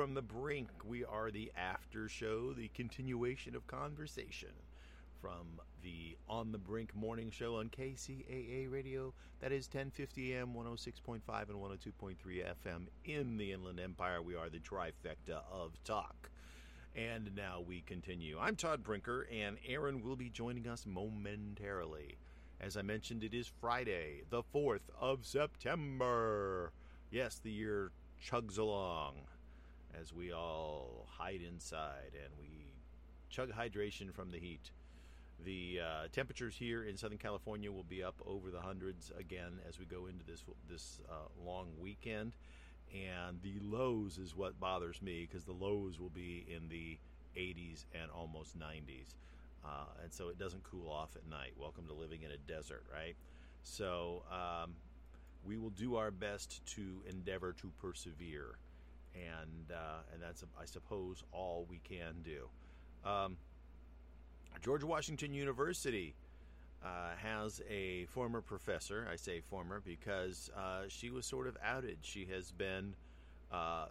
from the Brink. We are the after show, the continuation of conversation from the On the Brink morning show on KCAA radio. That is 1050 AM, 106.5 and 102.3 FM in the Inland Empire. We are the trifecta of talk. And now we continue. I'm Todd Brinker, and Aaron will be joining us momentarily. As I mentioned, it is Friday, the 4th of September. Yes, the year chugs along as we all hide inside and we chug hydration from the heat. The uh, temperatures here in Southern California will be up over the hundreds again as we go into this this uh, long weekend, and the lows is what bothers me because the lows will be in the 80s and almost 90s, uh, and so it doesn't cool off at night. Welcome to living in a desert, right? So um, we will do our best to endeavor to persevere, and uh, and that's I suppose all we can do. Um, George Washington University uh, has a former professor. I say former because uh, she was sort of outed. She has been uh,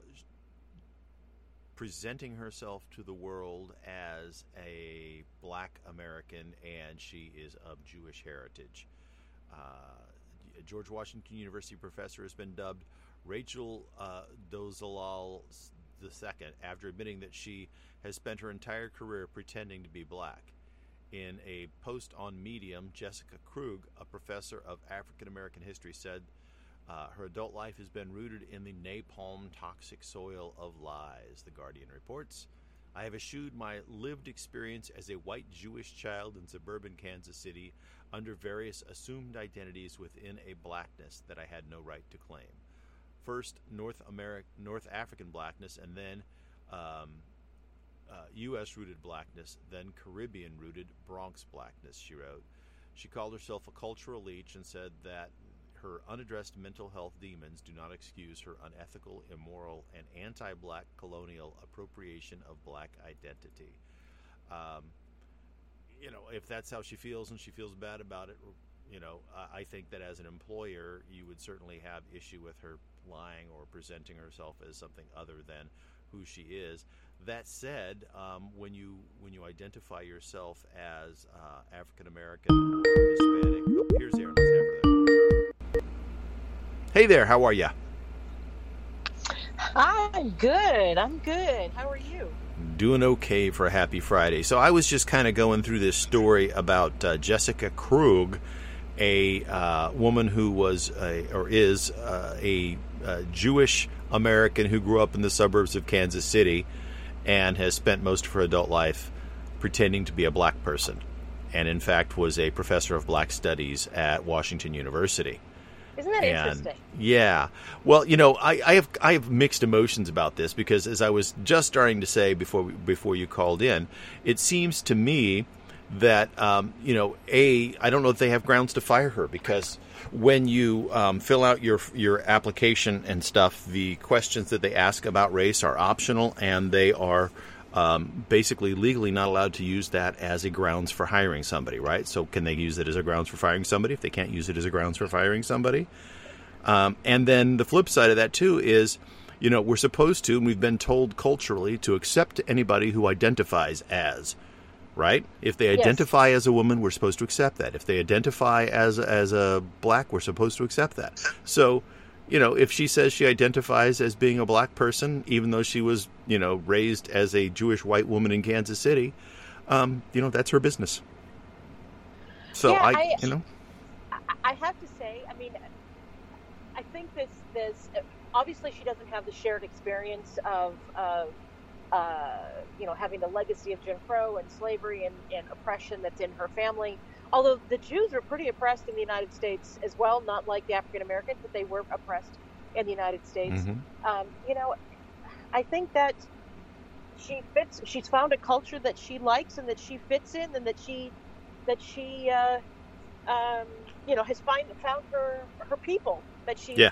presenting herself to the world as a black American, and she is of Jewish heritage. Uh, George Washington University professor has been dubbed Rachel uh, Dolezal II after admitting that she has spent her entire career pretending to be black. In a post on Medium, Jessica Krug, a professor of African American history, said uh, her adult life has been rooted in the napalm toxic soil of lies, The Guardian reports. I have eschewed my lived experience as a white Jewish child in suburban Kansas City under various assumed identities within a blackness that I had no right to claim. First, North American, North African blackness, and then um, uh, U.S. rooted blackness, then Caribbean rooted Bronx blackness, she wrote. She called herself a cultural leech and said that her unaddressed mental health demons do not excuse her unethical, immoral, and anti black colonial appropriation of black identity. Um, you know, if that's how she feels and she feels bad about it, you know, I think that as an employer, you would certainly have issue with her lying or presenting herself as something other than who she is. That said, um, when you when you identify yourself as uh, African American Hispanic, oh, here's Aaron. Let's have her. Hey there, how are you? I'm good. I'm good. How are you? Doing okay for a happy Friday. So I was just kind of going through this story about uh, Jessica Krug, a uh, woman who was a, or is uh, a, a Jewish American who grew up in the suburbs of Kansas City and has spent most of her adult life pretending to be a black person, and in fact was a professor of black studies at Washington University. Isn't that And interesting? yeah, well, you know, I, I have I have mixed emotions about this because as I was just starting to say before before you called in, it seems to me that um, you know, a I don't know if they have grounds to fire her because when you um, fill out your your application and stuff, the questions that they ask about race are optional and they are um, basically legally not allowed to use that as a grounds for hiring somebody, right? So can they use it as a grounds for firing somebody if they can't use it as a grounds for firing somebody? Um, and then the flip side of that too is, you know, we're supposed to, and we've been told culturally to accept anybody who identifies as, right? If they Yes. identify as a woman, we're supposed to accept that. If they identify as as a black, we're supposed to accept that. So, you know, if she says she identifies as being a black person, even though she was, you know, raised as a Jewish white woman in Kansas City, um, you know, that's her business. So Yeah, I, I- you know, I, have to say, I mean, I think this this obviously she doesn't have the shared experience of of uh, you know having the legacy of Jim Crow and slavery and, and oppression that's in her family. Although the Jews were pretty oppressed in the United States as well, not like the African Americans, but they were oppressed in the United States. mhm. um, you know, I think that she fits. She's found a culture that she likes and that she fits in, and that she that she uh, um, you know has find found her her people that she Yeah.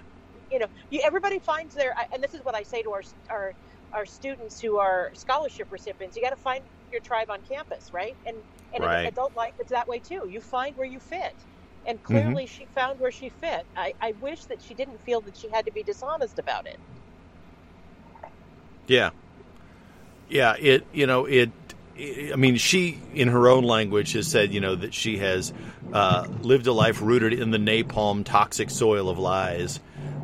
You know, you, everybody finds their, and this is what I say to our our our students who are scholarship recipients. You got to find your tribe on campus, right? And and Right. in adult life, it's that way too. You find where you fit. And Mm-hmm. clearly, she found where she fit. I, I wish that she didn't feel that she had to be dishonest about it. Yeah. Yeah, it you know, it I mean, she, in her own language, has said, you know, that she has uh, lived a life rooted in the napalm toxic soil of lies.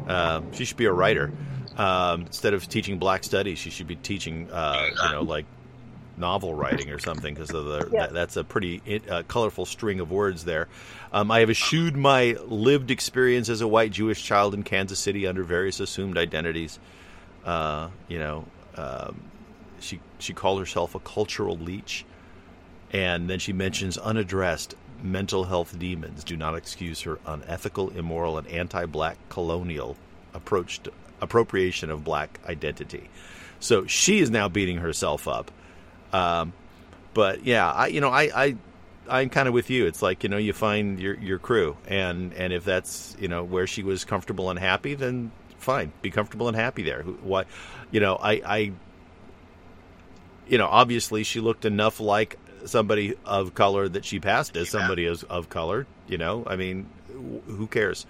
Uh, she should be a writer. Um, instead of teaching black studies, she should be teaching, uh, you know, like novel writing or something, because the, Yeah. that, that's a pretty uh, colorful string of words there. Um, I have eschewed my lived experience as a white Jewish child in Kansas City under various assumed identities. Uh, you know, um, she she called herself a cultural leech, and then she mentions unaddressed mental health demons do not excuse her unethical, immoral, and anti-black colonial approach to appropriation of black identity. So she is now beating herself up. Um, but yeah, I you know I, I I'm kind of with you. It's like you know you find your your crew, and and if that's you know where she was comfortable and happy, then fine, be comfortable and happy there. Why, you know, I I you know obviously she looked enough like somebody of color that she passed as somebody as of color. You know, I mean, who cares?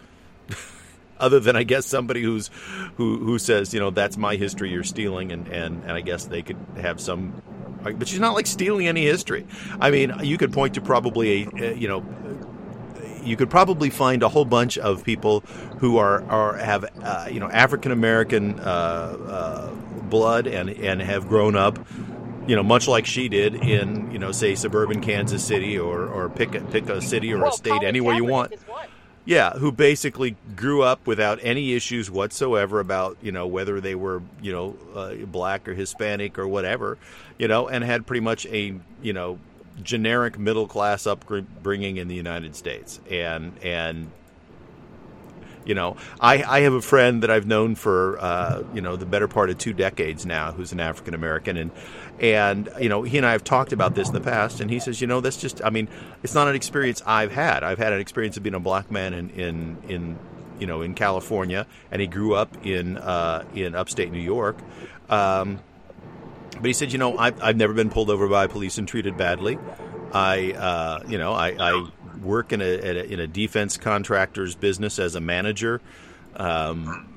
Other than I guess somebody who's who who says you know that's my history you're stealing and and and I guess they could have some but she's not like stealing any history. I mean, you could point to probably a, a you know you could probably find a whole bunch of people who are, are have uh, you know African American uh, uh, blood and and have grown up, you know, much like she did in you know say suburban Kansas City or or pick a, pick a city or well, a state Colin anywhere you want. Yeah, who basically grew up without any issues whatsoever about you know whether they were you know uh, black or Hispanic or whatever, you know, and had pretty much a you know generic middle class upbringing in the United States, and and you know I I have a friend that I've known for uh, you know the better part of two decades now, who's an African American, and and you know he and I have talked about this in the past, and he says you know that's just I mean it's not an experience I've had. I've had an experience of being a black man in in in you know in California, and he grew up in uh, in upstate New York. Um, but he said, you know, I've, I've never been pulled over by police and treated badly. I, uh, you know, I, I work in a, at a in a defense contractor's business as a manager. Um,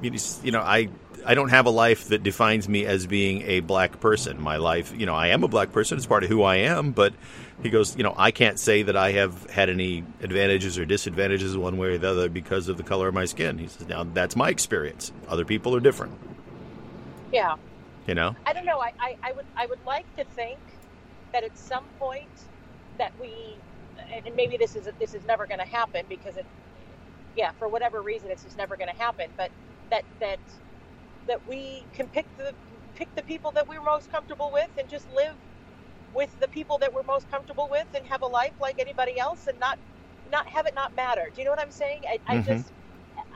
you you know, I I don't have a life that defines me as being a black person. My life, you know, I am a black person; it's part of who I am. But he goes, you know, I can't say that I have had any advantages or disadvantages one way or the other because of the color of my skin. He says, now that's my experience. Other people are different. Yeah. You know. I don't know. I, I, I would I would like to think that at some point that we and maybe this is this is never going to happen because it yeah for whatever reason it's just never going to happen but that that that we can pick the pick the people that we're most comfortable with and just live with the people that we're most comfortable with and have a life like anybody else and not not have it not matter do you know what i'm saying i, I Mhm. just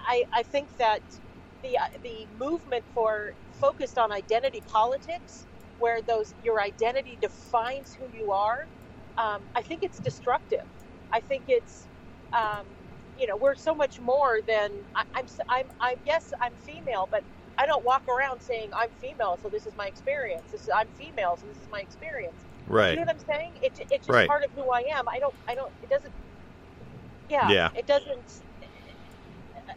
I, I think that the the movement for focused on identity politics, where those your identity defines who you are, um, I think it's destructive. I think it's um, you know we're so much more than I, I'm I'm. I yes I'm female, but I don't walk around saying I'm female, so this is my experience. This is I'm female, so this is my experience. Right. You know what I'm saying? It, it's just Right. part of who I am. I don't I don't it doesn't yeah, Yeah. it doesn't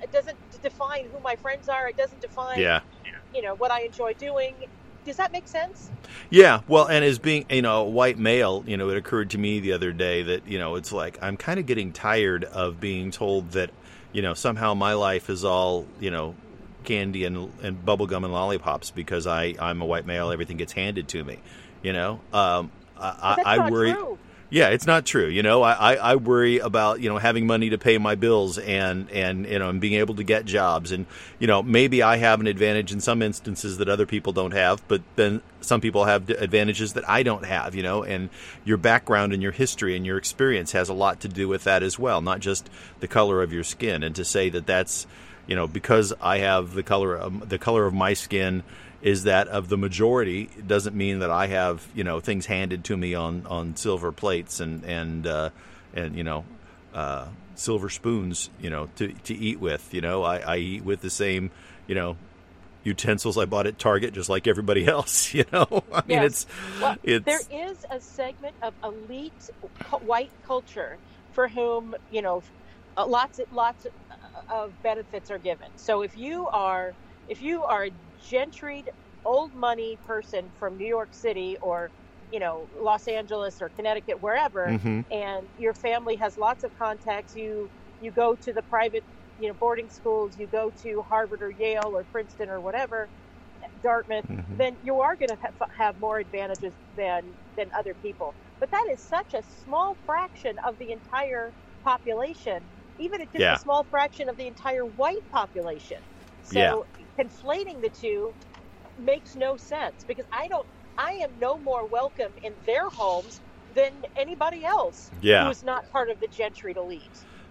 it doesn't define who my friends are. It doesn't define Yeah. you know what I enjoy doing. Does that make sense? Yeah, well, and as being you know a white male, you know, it occurred to me the other day that you know it's like I'm kind of getting tired of being told that you know somehow my life is all you know candy and and bubblegum and lollipops because I I'm a white male, everything gets handed to me. You know, um, I, I worry. true. Yeah, it's not true. You know, I, I, worry about you know having money to pay my bills and and you know and being able to get jobs and you know maybe I have an advantage in some instances that other people don't have, but then some people have advantages that I don't have. You know, and your background and your history and your experience has a lot to do with that as well, not just the color of your skin. And to say that that's you know because I have the color the color of my skin is that of the majority it doesn't mean that I have you know things handed to me on on silver plates and and uh, and you know uh, silver spoons, you know, to to eat with. You know, I, I eat with the same, you know, utensils I bought at Target, just like everybody else. You know, I mean, Yes. it's Well, it's there is a segment of elite white culture for whom you know lots lots of benefits are given. So if you are if you are gentried old money person from New York City or you know Los Angeles or Connecticut wherever Mhm. and your family has lots of contacts you you go to the private you know boarding schools you go to Harvard or Yale or Princeton or whatever Dartmouth Mhm. then you are going to ha- have more advantages than than other people. But that is such a small fraction of the entire population, even it's just Yeah. a small fraction of the entire white population. So Yeah. Conflating the two makes no sense because I don't. I am no more welcome in their homes than anybody else Yeah. who is not part of the gentried elite.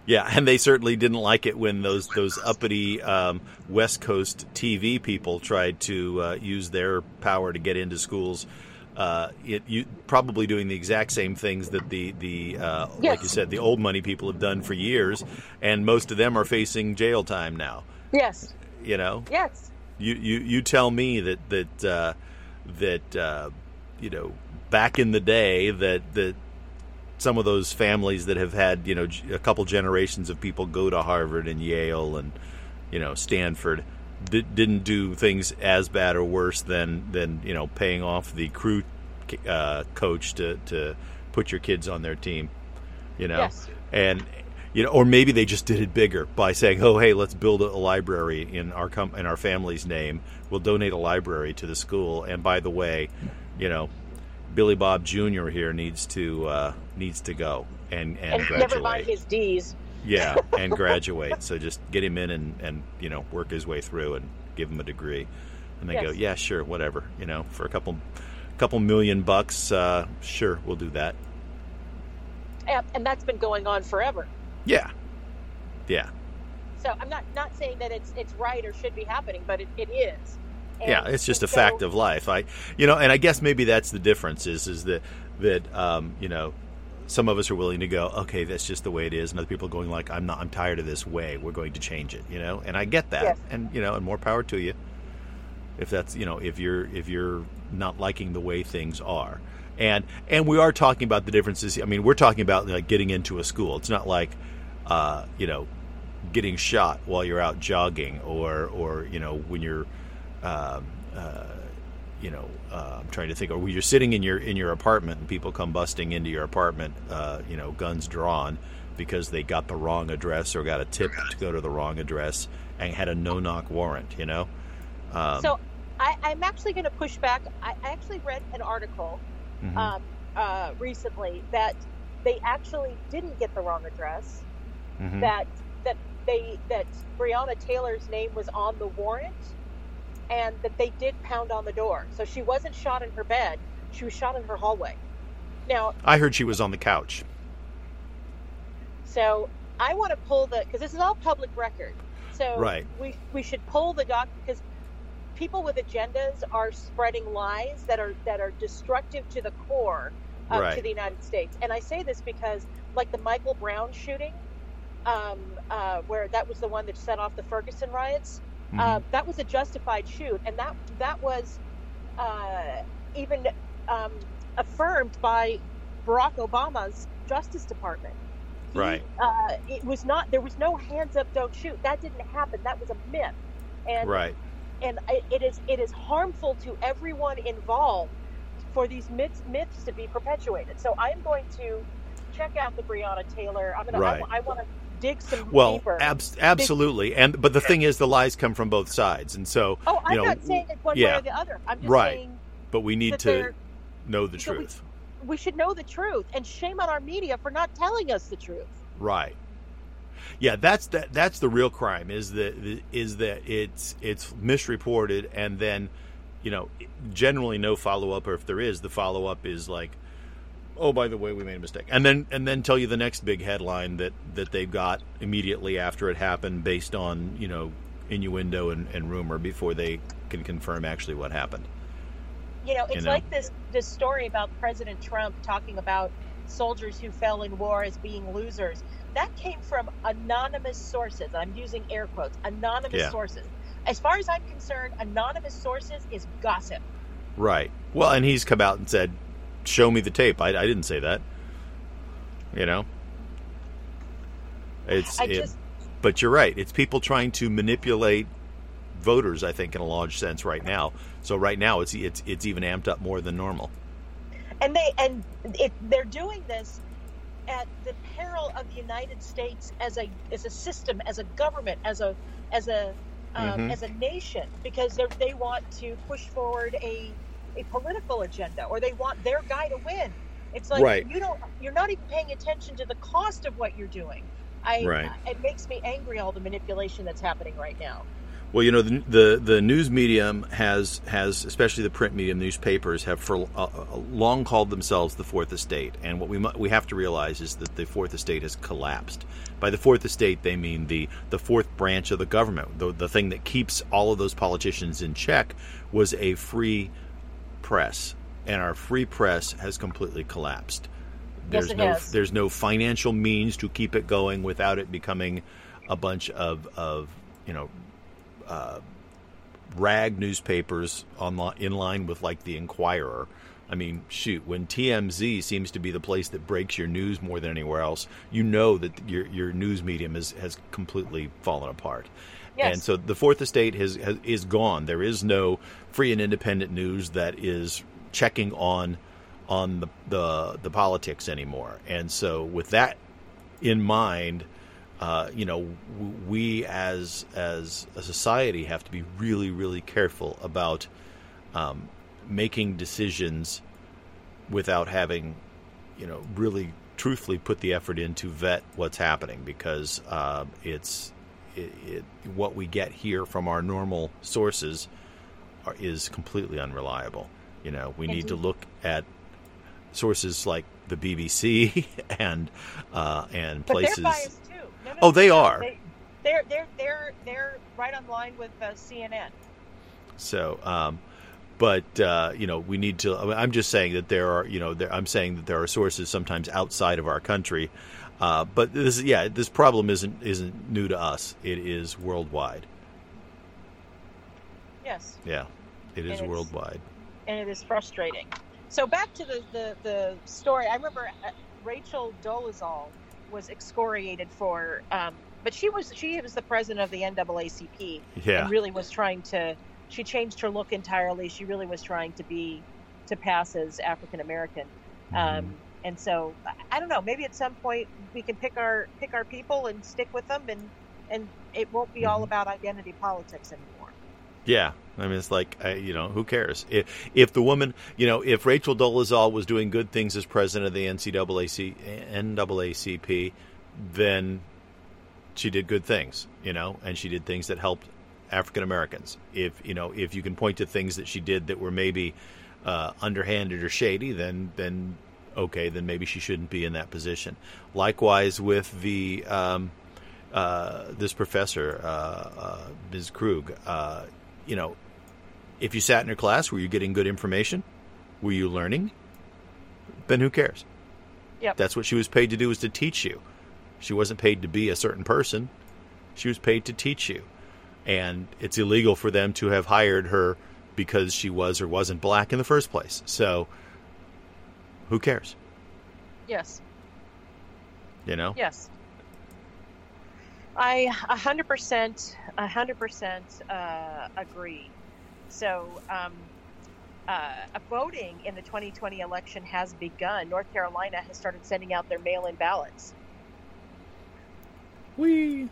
Yeah, and they certainly didn't like it when those those uppity um, West Coast TV people tried to uh, use their power to get into schools. Uh, it, you probably doing the exact same things that the the uh, like you said the old money people have done for years, and most of them are facing jail time now. Yes. You know, Yes. you you, you tell me that that uh, that uh, you know back in the day that that some of those families that have had you know a couple generations of people go to Harvard and Yale and you know Stanford di- didn't do things as bad or worse than than you know paying off the crew uh, coach to to put your kids on their team you know Yes. and you know or maybe they just did it bigger by saying oh hey let's build a, library in our com- in our family's name we'll donate a library to the school and by the way you know Billy Bob Jr. here needs to uh, needs to go and and, And graduate never mind his D's. yeah and graduate so just get him in and and you know work his way through and give him a degree and they go yeah sure whatever you know for a couple couple million bucks uh, sure we'll do that And, and that's been going on forever. Yeah. Yeah. So I'm not not saying that it's it's right or should be happening, but it, it is. And- yeah it's just a so- fact of life. I you know and i guess maybe that's the difference is is that that um you know some of us are willing to go okay that's just the way it is. And other people are going like i'm not i'm tired of this way. We're going to change it you know? And i get that. Yes. and you know and more power to you. If that's you know if you're if you're not liking the way things are. And and we are talking about the differences. I mean we're talking about like getting into a school. It's not like uh you know getting shot while you're out jogging or or you know when you're um, uh, you know uh, I'm trying to think or when you're sitting in your in your apartment and people come busting into your apartment uh, you know guns drawn because they got the wrong address or got a tip to go to the wrong address and had a no knock warrant you know um, So I, I'm actually going to push back. I, I actually read an article mhm. um, uh, recently that they actually didn't get the wrong address. Mhm. That that they that Breonna Taylor's name was on the warrant, and that they did pound on the door. So she wasn't shot in her bed; she was shot in her hallway. Now, I heard she was on the couch So I want to pull the because this is all public record. So Right. we we should pull the doc because people with agendas are spreading lies that are that are destructive to the core of, Right. to the United States. And I say this because like the Michael Brown shooting, um, uh, where that was the one that set off the Ferguson riots. Mhm. Uh, that was a justified shoot, and that that was uh, even um, affirmed by Barack Obama's Justice Department. He, Right. Uh, it was not. There was no hands up, don't shoot. That didn't happen. That was a myth. And right and I- it is it is harmful to everyone involved for these myths myths to be perpetuated. So I am going to check out the Breonna Taylor. I'm gonna. Right. I, want to dig some well deeper. abs- absolutely and but the thing is the lies come from both sides and so oh, I'm you know, not saying it one yeah. way or the other. I'm just Right. saying but we need to know the so we- truth we should know the truth. And shame on our media for not telling us the truth. Right. Yeah, that's that. That's the real crime. Is that is that it's it's misreported, and then, you know, generally no follow up, or if there is, the follow up is like, oh, by the way, we made a mistake, and then and then tell you the next big headline that that they've got immediately after it happened, based on you know innuendo and, and rumor before they can confirm actually what happened. You know, it's You know? like this this story about President Trump talking about soldiers who fell in war as being losers. That came from anonymous sources. I'm using air quotes. Anonymous Yeah. sources. As far as I'm concerned, anonymous sources is gossip. Right. Well, and he's come out and said, "Show me the tape." I, I didn't say that. You know. It's. It- but you're right. It's people trying to manipulate voters. I think in a large sense right now. So right now it's it's it's even amped up more than normal. and they and it, they're doing this at the peril of the United States as a as a system, as a government, as a as a um, Mhm. as a nation, because they they want to push forward a a political agenda, or they want their guy to win. It's like Right. you don't you're not even paying attention to the cost of what you're doing. I Right. it makes me angry all the manipulation that's happening right now. Well, you know the the, the news medium has has especially the print medium, newspapers have for uh, uh, long called themselves the fourth estate, and what we mu- we have to realize is that the fourth estate has collapsed. By the fourth estate, they mean the the fourth branch of the government, the the thing that keeps all of those politicians in check was a free press, and our free press has completely collapsed. Yes, There's it no has. there's no financial means to keep it going without it becoming a bunch of of you know uh, rag newspapers on in line with like the Inquirer. I mean, shoot, when TMZ seems to be the place that breaks your news more than anywhere else, you know that your your news medium is, has completely fallen apart. Yes. And so the fourth estate has, has is gone. There is no free and independent news that is checking on on the the, the politics anymore. And so with that in mind, uh, you know, we as as a society have to be really, really careful about um, making decisions without having, you know, really truthfully put the effort in to vet what's happening because uh, it's it, it, what we get here from our normal sources is completely unreliable. You know, we need to look at sources like the BBC and uh, and But places. they're biased too. No, no, Oh, they are. They, they're they're they're they're right on line with uh, CNN. So, um, but uh, you know, we need to. I mean, I'm just saying that there are, you know, there, I'm saying that there are sources sometimes outside of our country. Uh, but this, is yeah, this problem isn't isn't new to us. It is worldwide. Yes. Yeah, it is And worldwide. and it is frustrating. So back to the the, the story. I remember uh, Rachel Dolezal was excoriated for, um, but she was she was the president of the NAACP Yeah, and really was trying to. She changed her look entirely. She really was trying to be to pass as African American. Mm-hmm. Um, and so I- don't know. Maybe at some point we can pick our pick our people and stick with them, and and it won't be all Mhm. about identity politics anymore. yeah. I mean, it's like I, you know, who cares if if the woman, you know, if Rachel Dolezal was doing good things as president of the NCAAC, NAACP, then she did good things, you know, and she did things that helped African Americans. If you know, if you can point to things that she did that were maybe uh, underhanded or shady, then then okay, then maybe she shouldn't be in that position. Likewise with the um, uh, this professor, uh, uh, Ms. Krug, uh, you know, if you sat in her class, were you getting good information? Were you learning? Then who cares? Yep. That's what she was paid to do was to teach you. She wasn't paid to be a certain person. She was paid to teach you. And it's illegal for them to have hired her because she was or wasn't black in the first place. So who cares? Yes. You know? Yes. I 100%, 100% uh, agree. So, um, uh, voting in the 2020 election has begun. North Carolina has started sending out their mail in ballots. We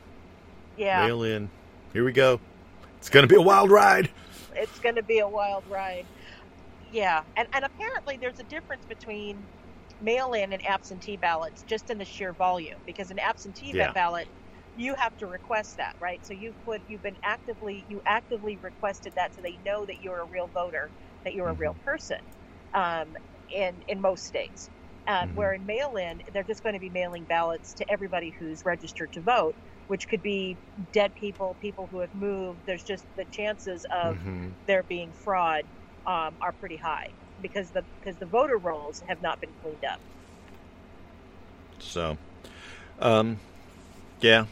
Yeah, mail in. Here we go. It's going to be a wild ride. it's going to be a wild ride. Yeah, and, and apparently there's a difference between mail in and absentee ballots just in the sheer volume because an absentee Yeah. ballot you have to request that right so you've put you've been actively you actively requested that so they know that you're a real voter that you're a real person um, in in most states um, Mhm. where in mail in they're just going to be mailing ballots to everybody who's registered to vote which could be dead people people who have moved there's just the chances of Mhm. there being fraud um, are pretty high because the because the voter rolls have not been cleaned up. So, um, yeah,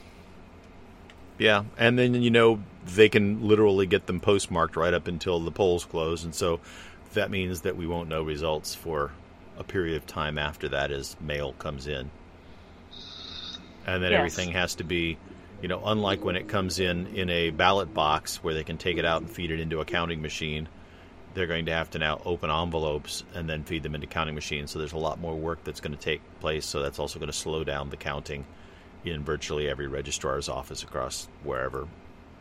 yeah, and then you know they can literally get them postmarked right up until the polls close, and so that means that we won't know results for a period of time after that as mail comes in, and then Yes. everything has to be. You know, unlike when it comes in in a ballot box where they can take it out and feed it into a counting machine, they're going to have to now open envelopes and then feed them into counting machines. So there's a lot more work that's going to take place. So that's also going to slow down the counting in virtually every registrar's office across wherever.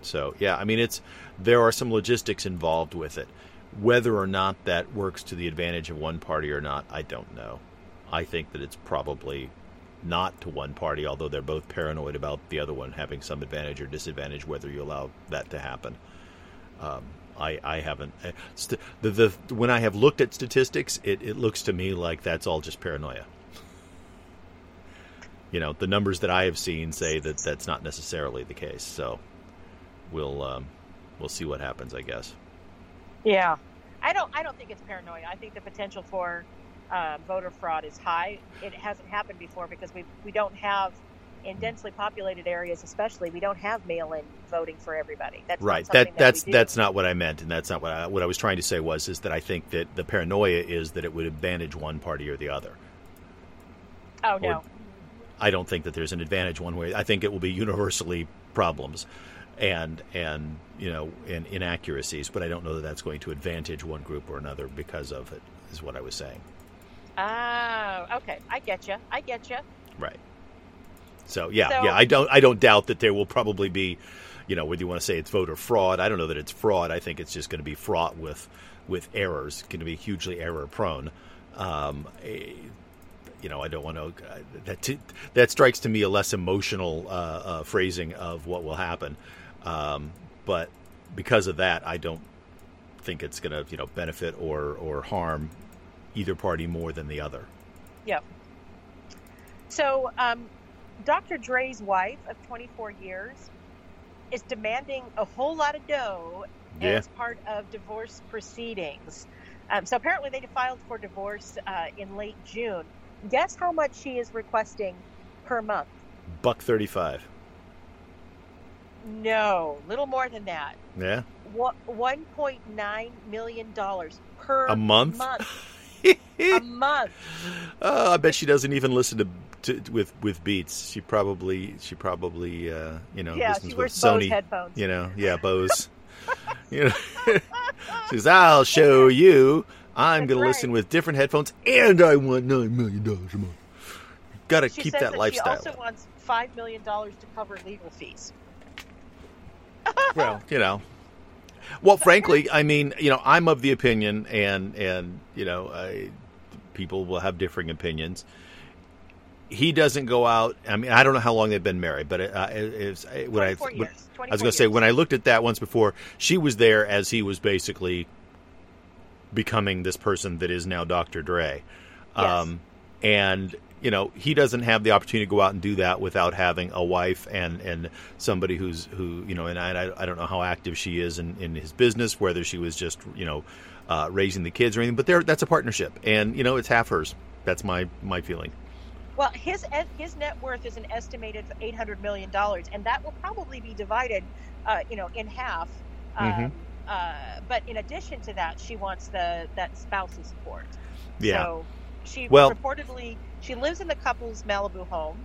So yeah, I mean it's there are some logistics involved with it. Whether or not that works to the advantage of one party or not, I don't know. I think that it's probably not to one party, although they're both paranoid about the other one having some advantage or disadvantage, whether you allow that to happen. Um, I, I haven't. uh, St- the, the when I have looked at statistics, it, it looks to me like that's all just paranoia. You know, the numbers that I have seen say that that's not necessarily the case. So we'll um, we'll see what happens, I guess. Yeah, I don't. I don't think it's paranoia. I think the potential for uh, voter fraud is high. It hasn't happened before because we we don't have in densely populated areas, especially, we don't have mail-in voting for everybody. That's Right. something That that's that's not what I meant, and that's not what I, what I was trying to say was is that I think that the paranoia is that it would advantage one party or the other. Oh or- no. I don't think that there's an advantage one way. I think it will be universally problems and and you know and inaccuracies, but I don't know that that's going to advantage one group or another because of it. Is what I was saying. Oh, okay. I get you. I get you. Right. So yeah, So- yeah. I don't I don't doubt that there will probably be, you know, whether you want to say it's voter fraud. I don't know that it's fraud. I think it's just going to be fraught with with errors. Going to be hugely error prone. Um, eh, you know, I don't want to. That that strikes to me a less emotional uh, uh, phrasing of what will happen. Um, but because of that, I don't think it's going to you know benefit or or harm either party more than the other. Yep. So, um, Dr. Dre's wife of 24 years is demanding a whole lot of dough Yeah. as part of divorce proceedings. Um, so apparently they filed for divorce uh, in late June. Guess how much she is requesting per month? Buck thirty five. No, little more than that. Yeah. What, $1.9 million per A month? month. a month. Oh, I bet she doesn't even listen to, to with with Beats. She probably she probably uh, you know yeah, listens she with wears Bose Sony. headphones. You know, yeah, Bose. you know, she says, "I'll show you. I'm going to listen with different headphones, and I want nine million dollars a month. Got to keep that that lifestyle." She also wants $5 million to cover legal fees. well, you know. Well, frankly, I mean, you know, I'm of the opinion, and and you know, I, people will have differing opinions. He doesn't go out. I mean, I don't know how long they've been married, but it, uh, it, it's when I 24 when- years. I was going to say when I looked at that once before, she was there as he was basically becoming this person that is now Dr. Dre. Um, and you know he doesn't have the opportunity to go out and do that without having a wife and and somebody who's who you know and I, I don't know how active she is in, in his business whether she was just you know uh, raising the kids or anything but there that's a partnership and you know it's half hers that's my my feeling Well, his his net worth is an estimated eight hundred million dollars, and that will probably be divided, uh, you know, in half. Mhm. Um, uh, but in addition to that, she wants the that spousal support. yeah So she Well- reportedly she lives in the couple's Malibu home.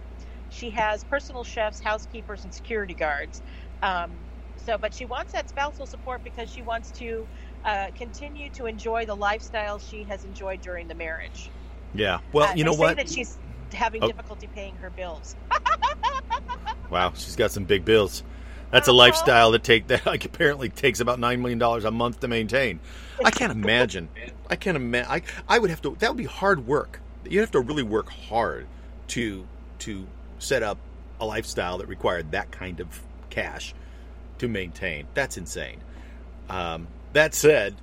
She has personal chefs, housekeepers, and security guards. Um, so, but she wants that spousal support because she wants to uh, continue to enjoy the lifestyle she has enjoyed during the marriage. yeah well Uh, you know say what That she's having Oh. difficulty paying her bills. wow she's got some big bills that's a Uh-huh. lifestyle that take that like apparently takes about nine million dollars a month to maintain I can't imagine. I can't imagine. I, I would have to. That would be hard work. You'd have to really work hard to to set up a lifestyle that required that kind of cash to maintain. That's insane. Um, that said,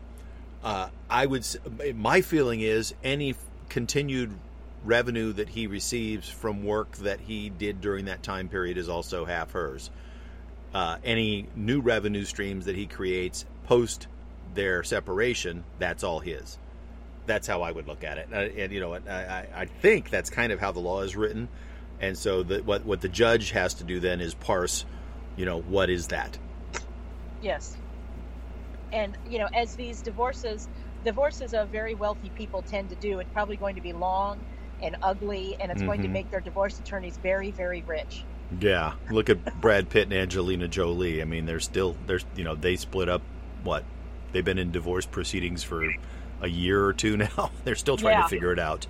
uh, I would. My feeling is any continued revenue that he receives from work that he did during that time period is also half hers. Uh, any new revenue streams that he creates post their separation, that's all his. That's how I would look at it, and, and you know, I, I, I think that's kind of how the law is written, and so the, what what the judge has to do then is parse, you know, what is that? Yes. And you know, as these divorces, divorces of very wealthy people tend to do, it's probably going to be long and ugly, and it's going to Mhm. make their divorce attorneys very, very rich. Yeah, look at Brad Pitt and Angelina Jolie. I mean, they're still there's you know they split up. What they've been in divorce proceedings for a year or two now. They're still trying Yeah. to figure it out,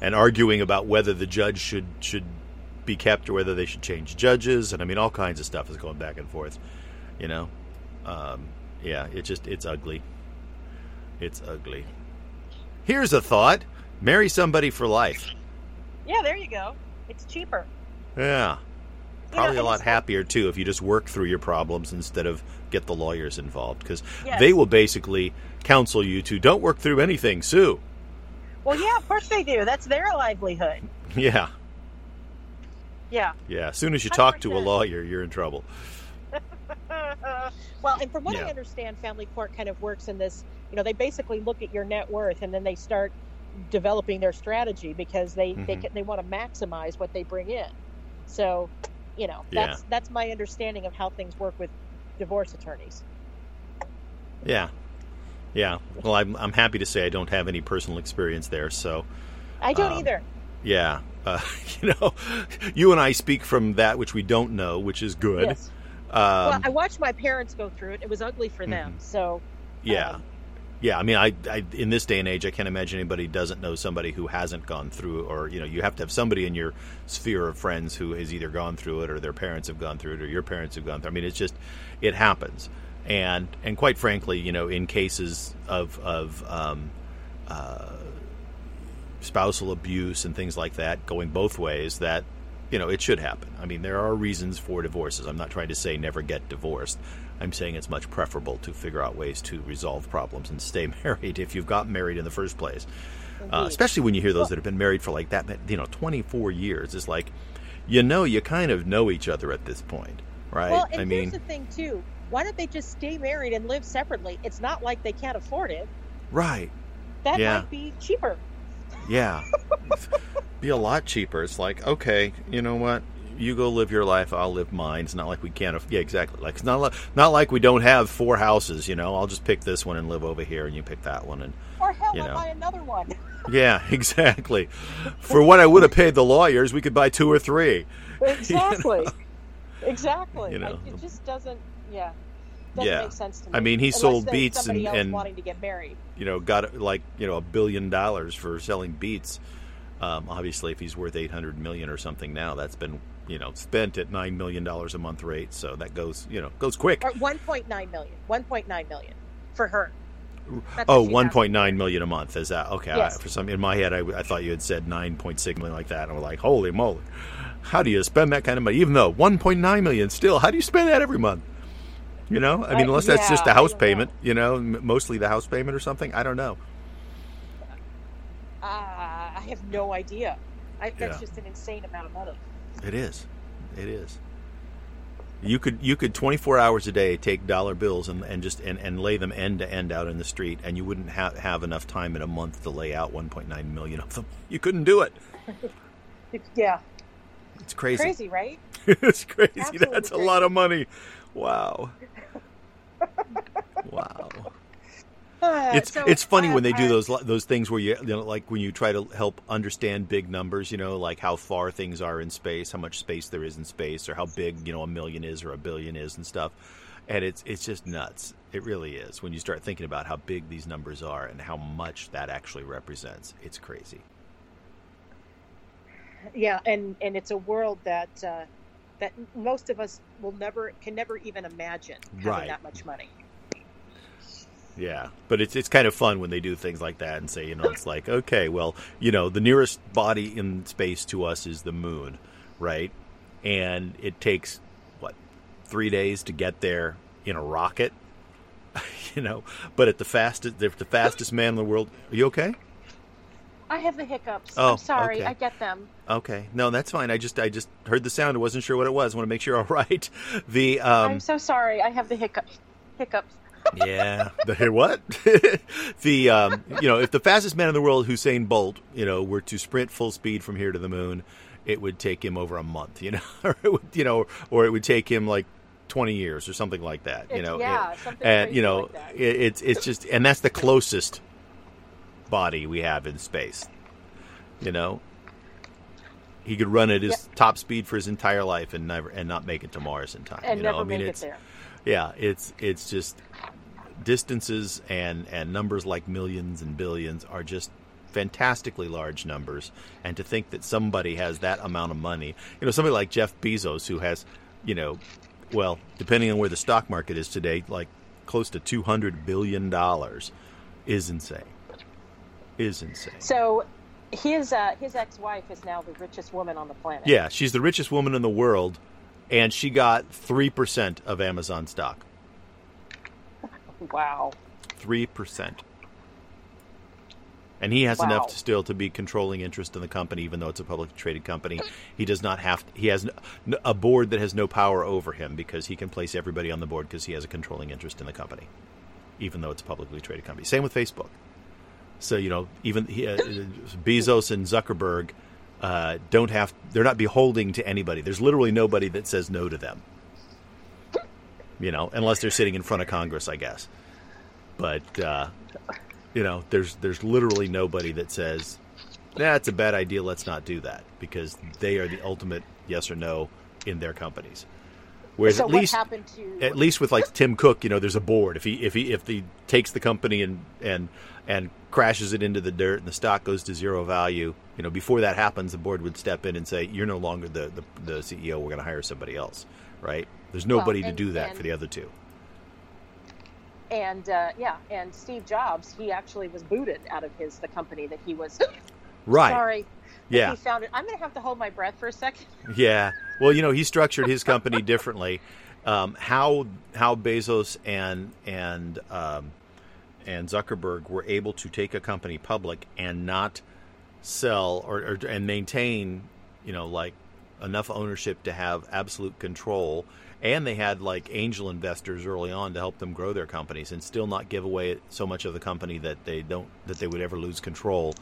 and arguing about whether the judge should should be kept or whether they should change judges. And I mean, all kinds of stuff is going back and forth. You know, um, yeah, it just it's ugly. It's ugly. Here's a thought: marry somebody for life. Yeah, there you go. It's cheaper. Yeah. You know, Probably a lot happier too if you just work through your problems instead of get the lawyers involved because Yes. they will basically counsel you to don't work through anything, sue. Well, yeah, of course they do. That's their livelihood. Yeah, Yeah. yeah. As soon as you talk to a lawyer, you're in trouble. well, and from what Yeah. I understand, family court kind of works in this. You know, they basically look at your net worth and then they start developing their strategy because they they Mhm. can, they want to maximize what they bring in. So, you know, Yeah. that's that's my understanding of how things work with divorce attorneys. Yeah, yeah. Well, I'm I'm happy to say I don't have any personal experience there, so I don't Um, either. yeah. Uh, you know, you and I speak from that which we don't know, which is good. Yes. Um, well, I watched my parents go through it. It was ugly for them. Mhm. So, Yeah. um, Yeah, I mean, I, I in this day and age, I can't imagine anybody doesn't know somebody who hasn't gone through, or you know, you have to have somebody in your sphere of friends who has either gone through it, or their parents have gone through it, or your parents have gone through. it. I mean, it's just, it happens, and and quite frankly, you know, in cases of of um, uh, spousal abuse and things like that, going both ways, that you know, it should happen. I mean, there are reasons for divorces. I'm not trying to say never get divorced. I'm saying it's much preferable to figure out ways to resolve problems and stay married if you've got married in the first place. Uh, especially when you hear those that have been married for like that, you know, 24 years. It's like, you know, you kind of know each other at this point, right? Well, and I here's mean, the thing too. Why don't they just stay married and live separately? It's not like they can't afford it. right? That Yeah. might be cheaper. Yeah, be a lot cheaper. It's like, okay, you know what? You go live your life. I'll live mine. It's not like we can't. Yeah, exactly. Like it's not li- not like we don't have four houses. You know, I'll just pick this one and live over here, and you pick that one, and Or hell, You I'll know. buy another one. yeah, exactly. For what I would have paid the lawyers, we could buy two or three. Exactly. Exactly. You Like, know. it just doesn't. Yeah. Doesn't Yeah. make sense to me. I mean, he Unless sold Beats and- and- wanting to get married. you know, got like you know a billion dollars for selling Beats. Um, obviously, if he's worth eight hundred million or something now, that's been you know spent at nine million dollars a month rate. So that goes you know goes quick. Or 1.9 million. 1.9 million for her. That's Oh, what she one has. point nine million a month is that okay? Yes. I, for some in my head, I, I thought you had said nine point six million like that, and was like, holy moly, how do you spend that kind of money? Even though one point nine million, still, how do you spend that every month? You know, I mean, I- unless that's just yeah, a house don't know. payment, you know, mostly the house payment or something. I don't know. Uh, I have no idea. I, that's Yeah. just an insane amount of money. It is. It is. You could you could 24 hours a day take dollar bills and, and just and, and lay them end to end out in the street and you wouldn't have have enough time in a month to lay out 1.9 million of them. You couldn't do it. Yeah. It's crazy. Crazy, right? it's crazy. Absolutely That's a lot of money. Wow. wow. It's so, it's funny uh, when they do those those things where you, you know like when you try to help understand big numbers, you know, like how far things are in space, how much space there is in space, or how big you know a million is or a billion is and stuff. And it's it's just nuts. It really is when you start thinking about how big these numbers are and how much that actually represents. It's crazy. Yeah, and and it's a world that uh, that most of us will never can never even imagine having Right. that much money. Yeah, but it's it's kind of fun when they do things like that and say, you know, it's like, okay, well, you know, the nearest body in space to us is the moon, right? And it takes what three days to get there in a rocket, you know. But at the fastest, if the fastest man in the world, are you okay? I have the hiccups. Oh, I'm sorry. okay. I get them. Okay, no, that's fine. I just I just heard the sound. I wasn't sure what it was. I want to make sure you're all right. The um, I'm so sorry. I have the hiccups. Hiccups. Yeah. The what? the um, you know, if the fastest man in the world, Usain Bolt, you know, were to sprint full speed from here to the moon, it would take him over a month. You know, or it would, you know, or it would take him like 20 years or something like that. You It's- know, yeah, It- something and crazy you know, like that. it, it's it's just, and that's the closest body we have in space. You know, he could run at his Yeah. top speed for his entire life and never and not make it to Mars in time. and you know, never I mean, make it it's there. yeah, it's it's just distances and and numbers like millions and billions are just fantastically large numbers. And to think that somebody has that amount of money you know somebody like jeff bezos who has you know well depending on where the stock market is today like close to 200 billion dollars is insane. Is insane. So his uh, his ex-wife is now the richest woman on the planet. yeah she's the richest woman in the world and she got 3% of amazon stock Wow. 3%. And he has Wow. enough to still to be controlling interest in the company, even though it's a publicly traded company. He does not have. He has a board that has no power over him because he can place everybody on the board because he has a controlling interest in the company, even though it's a publicly traded company. Same with Facebook. So you know, even he, uh, Bezos and Zuckerberg uh, don't have. They're not beholding to anybody. There's literally nobody that says no to them. You know, unless they're sitting in front of Congress, I guess. But uh, you know, there's there's literally nobody that says, "That's a bad idea. Let's not do that," because they are the ultimate yes or no in their companies. Whereas so at least to at least with like Tim Cook, you know, there's a board. If he if he if he takes the company and and and crashes it into the dirt and the stock goes to zero value, you know, before that happens, the board would step in and say, "You're no longer the the, the CEO. We're going to hire somebody else." Right? There's Well, nobody to do that and- for the other two. and uh, yeah, and Steve Jobs, he actually was booted out of his the company that he was. Right? Sorry. Yeah. He founded. I'm going to have to hold my breath for a second. Yeah. Well, you know, he structured his company differently. Um, how how Bezos and and um, and Zuckerberg were able to take a company public and not sell or, or and maintain, you know, like enough ownership to have absolute control. And they had like angel investors early on to help them grow their companies and still not give away so much of the company that they don't that they would ever lose control.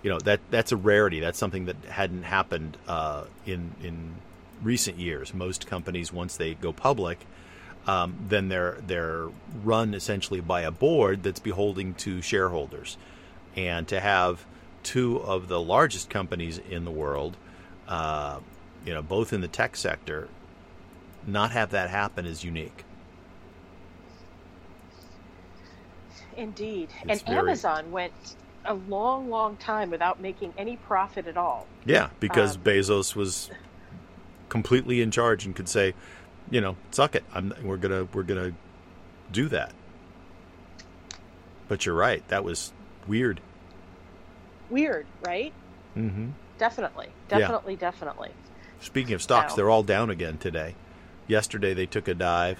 You know that that's a rarity. That's something that hadn't happened uh, in in recent years. Most companies, once they go public, um, then they're they're run essentially by a board that's beholding to shareholders, and to have two of the largest companies in the world, uh, you know, both in the tech sector, not have that happen is unique. Indeed. It's and very- Amazon went a long, long time without making any profit at all. Yeah, because Um, Bezos was completely in charge and could say, you know, suck it. I'm we're gonna we're gonna do that. But you're right. That was weird. Weird, right? Mm-hmm. Definitely. Yeah. Definitely, definitely. Speaking of stocks, So- they're all down again today. Yesterday they took a dive,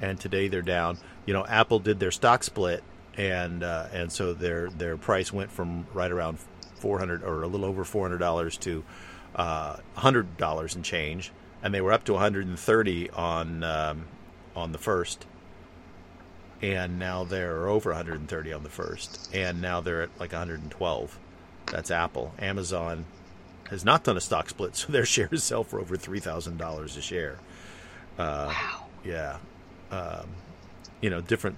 and today they're down. You know, Apple did their stock split, and uh, and so their their price went from right around four hundred or a little over four hundred dollars to uh, hundred dollars and change, and they were up to one hundred and thirty on um, on the first, and now they're over one hundred and thirty on the first, and now they're at like one hundred and twelve. That's Apple. Amazon has not done a stock split, so their shares sell for over three thousand dollars a share. Uh, Wow. yeah, um, you know, different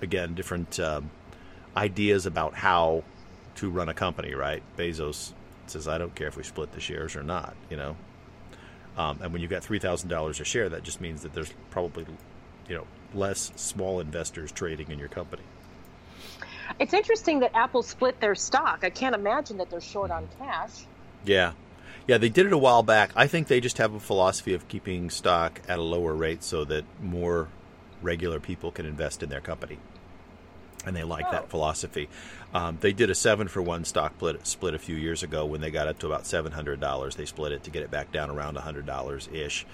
again, different um, ideas about how to run a company. Right? Bezos says, "I don't care if we split the shares or not." You know, um, and when you've got three thousand dollars a share, that just means that there's probably you know less small investors trading in your company. It's interesting that Apple split their stock. I can't imagine that they're short on cash. Yeah. Yeah, they did it a while back. I think they just have a philosophy of keeping stock at a lower rate so that more regular people can invest in their company. And they like Oh. that philosophy. Um, they did a seven for one stock split, split a few years ago when they got up to about $700. They split it to get it back down around $100 ish.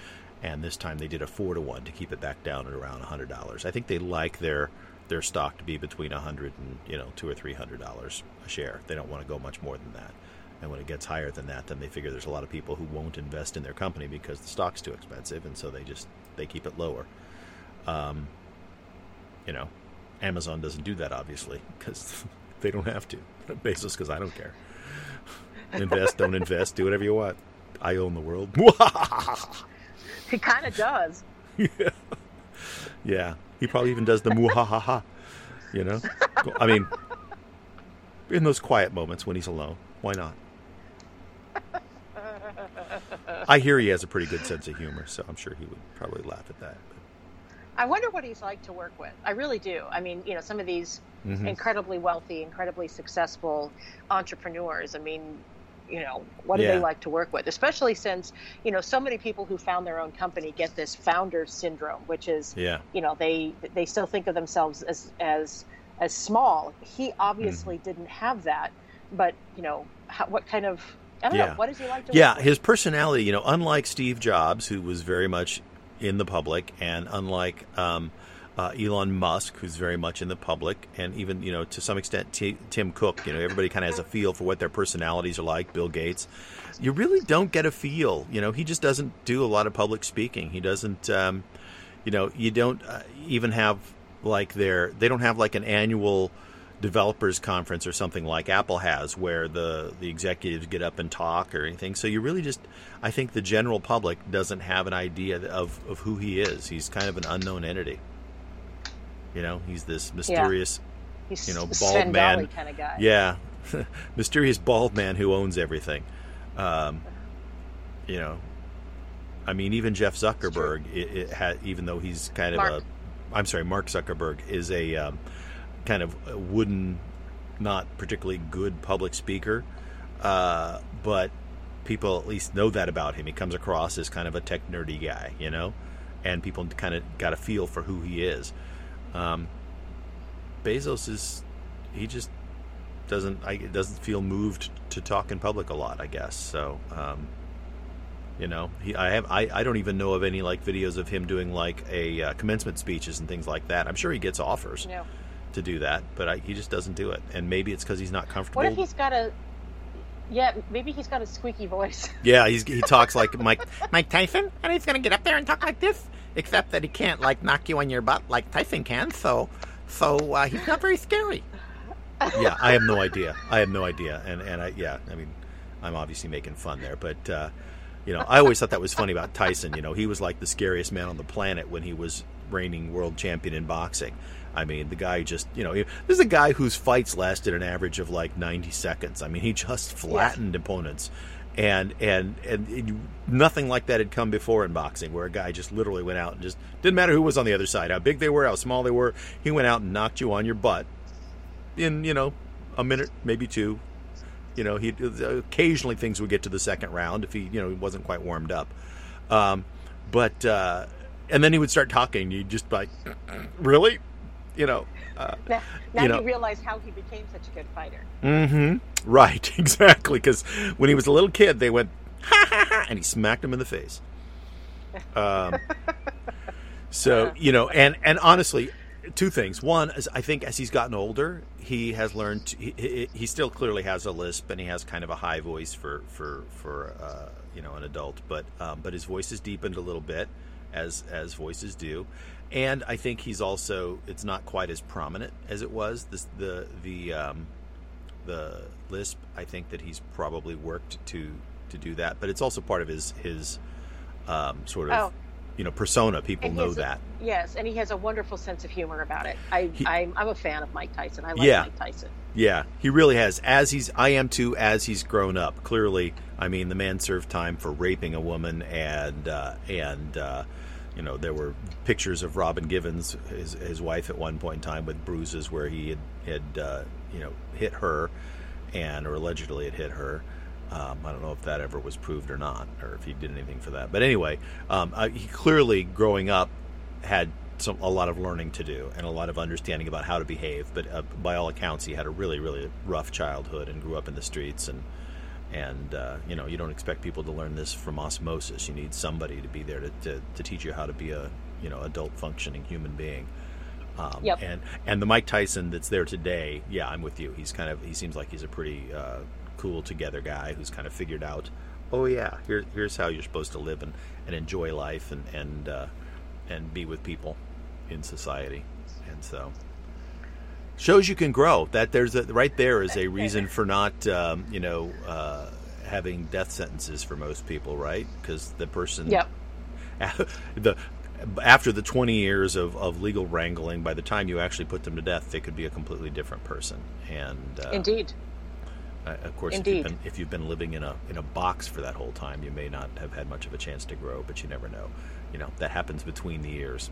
And this time they did a four to one to keep it back down at around $100. I think they like their their stock to be between 100 and you know two or three hundred dollars a share. They don't want to go much more than that. And when it gets higher than that, then they figure there's a lot of people who won't invest in their company because the stock's too expensive, and so they just they keep it lower. Um, you know, Amazon doesn't do that obviously because they don't have to. Bezos because I don't care. invest, don't invest, do whatever you want. I own the world. he kind of does. yeah. yeah, he probably even does the muhahaha. You know, I mean, in those quiet moments when he's alone, why not? I hear he has a pretty good sense of humor, so I'm sure he would probably laugh at that. I wonder what he's like to work with. I really do. I mean, you know, some of these mm-hmm. incredibly wealthy, incredibly successful entrepreneurs. I mean, you know, what do yeah. they like to work with? Especially since, you know, so many people who found their own company get this founder syndrome, which is, yeah. you know, they they still think of themselves as as as small. He obviously mm. didn't have that, but you know, how, what kind of I don't yeah. know. What does he like to? Yeah, his personality. You know, unlike Steve Jobs, who was very much in the public, and unlike um, uh, Elon Musk, who's very much in the public, and even you know to some extent T- Tim Cook. You know, everybody kind of has a feel for what their personalities are like. Bill Gates, you really don't get a feel. You know, he just doesn't do a lot of public speaking. He doesn't. Um, you know, you don't uh, even have like their. They don't have like an annual developers conference or something like Apple has where the the executives get up and talk or anything. So you really just I think the general public doesn't have an idea of, of who he is. He's kind of an unknown entity. You know, he's this mysterious yeah. he's you know, bald man kind of guy. Yeah. mysterious bald man who owns everything. Um, you know, I mean, even Jeff Zuckerberg, it, it had, even though he's kind of Mark. a, I'm sorry, Mark Zuckerberg is a um, kind of wooden, not particularly good public speaker, uh, but people at least know that about him. He comes across as kind of a tech nerdy guy, you know, and people kind of got a feel for who he is. Um, Bezos is he just doesn't I doesn't feel moved to talk in public a lot, I guess. So, um, you know, he I have I, I don't even know of any like videos of him doing like a uh, commencement speeches and things like that. I'm sure he gets offers. Yeah to do that, but I, he just doesn't do it. And maybe it's because he's not comfortable. What if he's got a yeah, maybe he's got a squeaky voice. Yeah, he's, he talks like Mike Mike Tyson, and he's gonna get up there and talk like this. Except that he can't like knock you on your butt like Tyson can. So, so uh, he's not very scary. yeah, I have no idea. I have no idea, and and I yeah, I mean, I'm obviously making fun there, but uh, you know, I always thought that was funny about Tyson. You know, he was like the scariest man on the planet when he was reigning world champion in boxing. I mean, the guy just, you know, this is a guy whose fights lasted an average of like 90 seconds. I mean, he just flattened yeah. opponents. And, and and nothing like that had come before in boxing, where a guy just literally went out and just didn't matter who was on the other side, how big they were, how small they were. He went out and knocked you on your butt in you know a minute, maybe two. You know, he occasionally things would get to the second round if he you know he wasn't quite warmed up. Um, but uh, and then he would start talking. You just like, really? You know. Uh, now, now you, know. you realize how he became such a good fighter. Mm-hmm. Right, exactly. Because when he was a little kid, they went ha ha ha, and he smacked him in the face. Um, so you know, and and honestly, two things. One is I think as he's gotten older, he has learned. To, he, he, he still clearly has a lisp, and he has kind of a high voice for for for uh, you know an adult, but um, but his voice has deepened a little bit as as voices do and I think he's also it's not quite as prominent as it was. This, the the um, the lisp. I think that he's probably worked to to do that, but it's also part of his his um, sort of. Oh. You know, persona. People know that. A, yes, and he has a wonderful sense of humor about it. I, he, I'm, I'm a fan of Mike Tyson. I like yeah, Mike Tyson. Yeah, he really has. As he's, I am too. As he's grown up, clearly, I mean, the man served time for raping a woman and uh, and uh, you know, there were pictures of Robin Givens, his, his wife, at one point in time with bruises where he had, had uh, you know, hit her, and or allegedly had hit her. Um, I don't know if that ever was proved or not, or if he did anything for that. But anyway, um, he clearly, growing up, had some a lot of learning to do and a lot of understanding about how to behave. But uh, by all accounts, he had a really, really rough childhood and grew up in the streets and and uh, you know you don't expect people to learn this from osmosis. You need somebody to be there to, to, to teach you how to be a you know adult functioning human being. Um, yep. and and the mike tyson that's there today yeah i'm with you. He's kind of he seems like he's a pretty uh, cool together guy who's kind of figured out oh yeah here, here's how you're supposed to live and, and enjoy life and and uh, and be with people in society, and so shows you can grow. That there's a, right there is a reason for not um, you know uh, having death sentences for most people, right? Because the person, Yep. the after the 20 years of, of legal wrangling, by the time you actually put them to death, they could be a completely different person. And uh, Indeed. uh, of course, if Indeed. you've, been, if you've been living in a in a box for that whole time, you may not have had much of a chance to grow. But you never know. You know that happens between the years.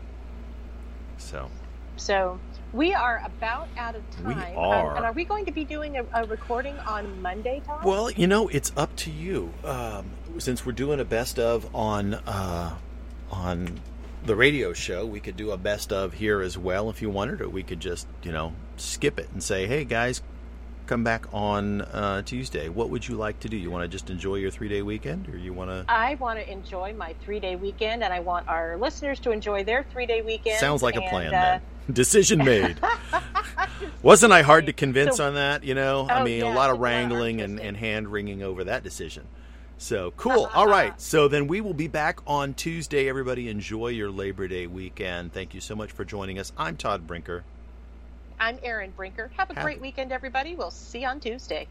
So So we are about out of We time. are. Um, and are we going to be doing a, a recording on Monday, Tom? Well, you know, it's up to you. Um, since we're doing a best of on uh, on the radio show, we could do a best of here as well if you wanted, or we could just you know skip it and say, "Hey guys, come back on uh, Tuesday." What would you like to do? You want to just enjoy your three day weekend, or you want to? I want to enjoy my three day weekend, and I want our listeners to enjoy their three day weekend. Sounds like a plan. uh, then decision made. Wasn't I hard to So- convince on that? You know, I Oh, mean, a lot of wrangling and, and hand wringing over that decision. So cool. All right. So then we will be back on Tuesday. Everybody enjoy your Labor Day weekend. Thank you so much for joining us. I'm Todd Brinker. I'm Erin Brinker. Have a Have great weekend, everybody. We'll see you on Tuesday.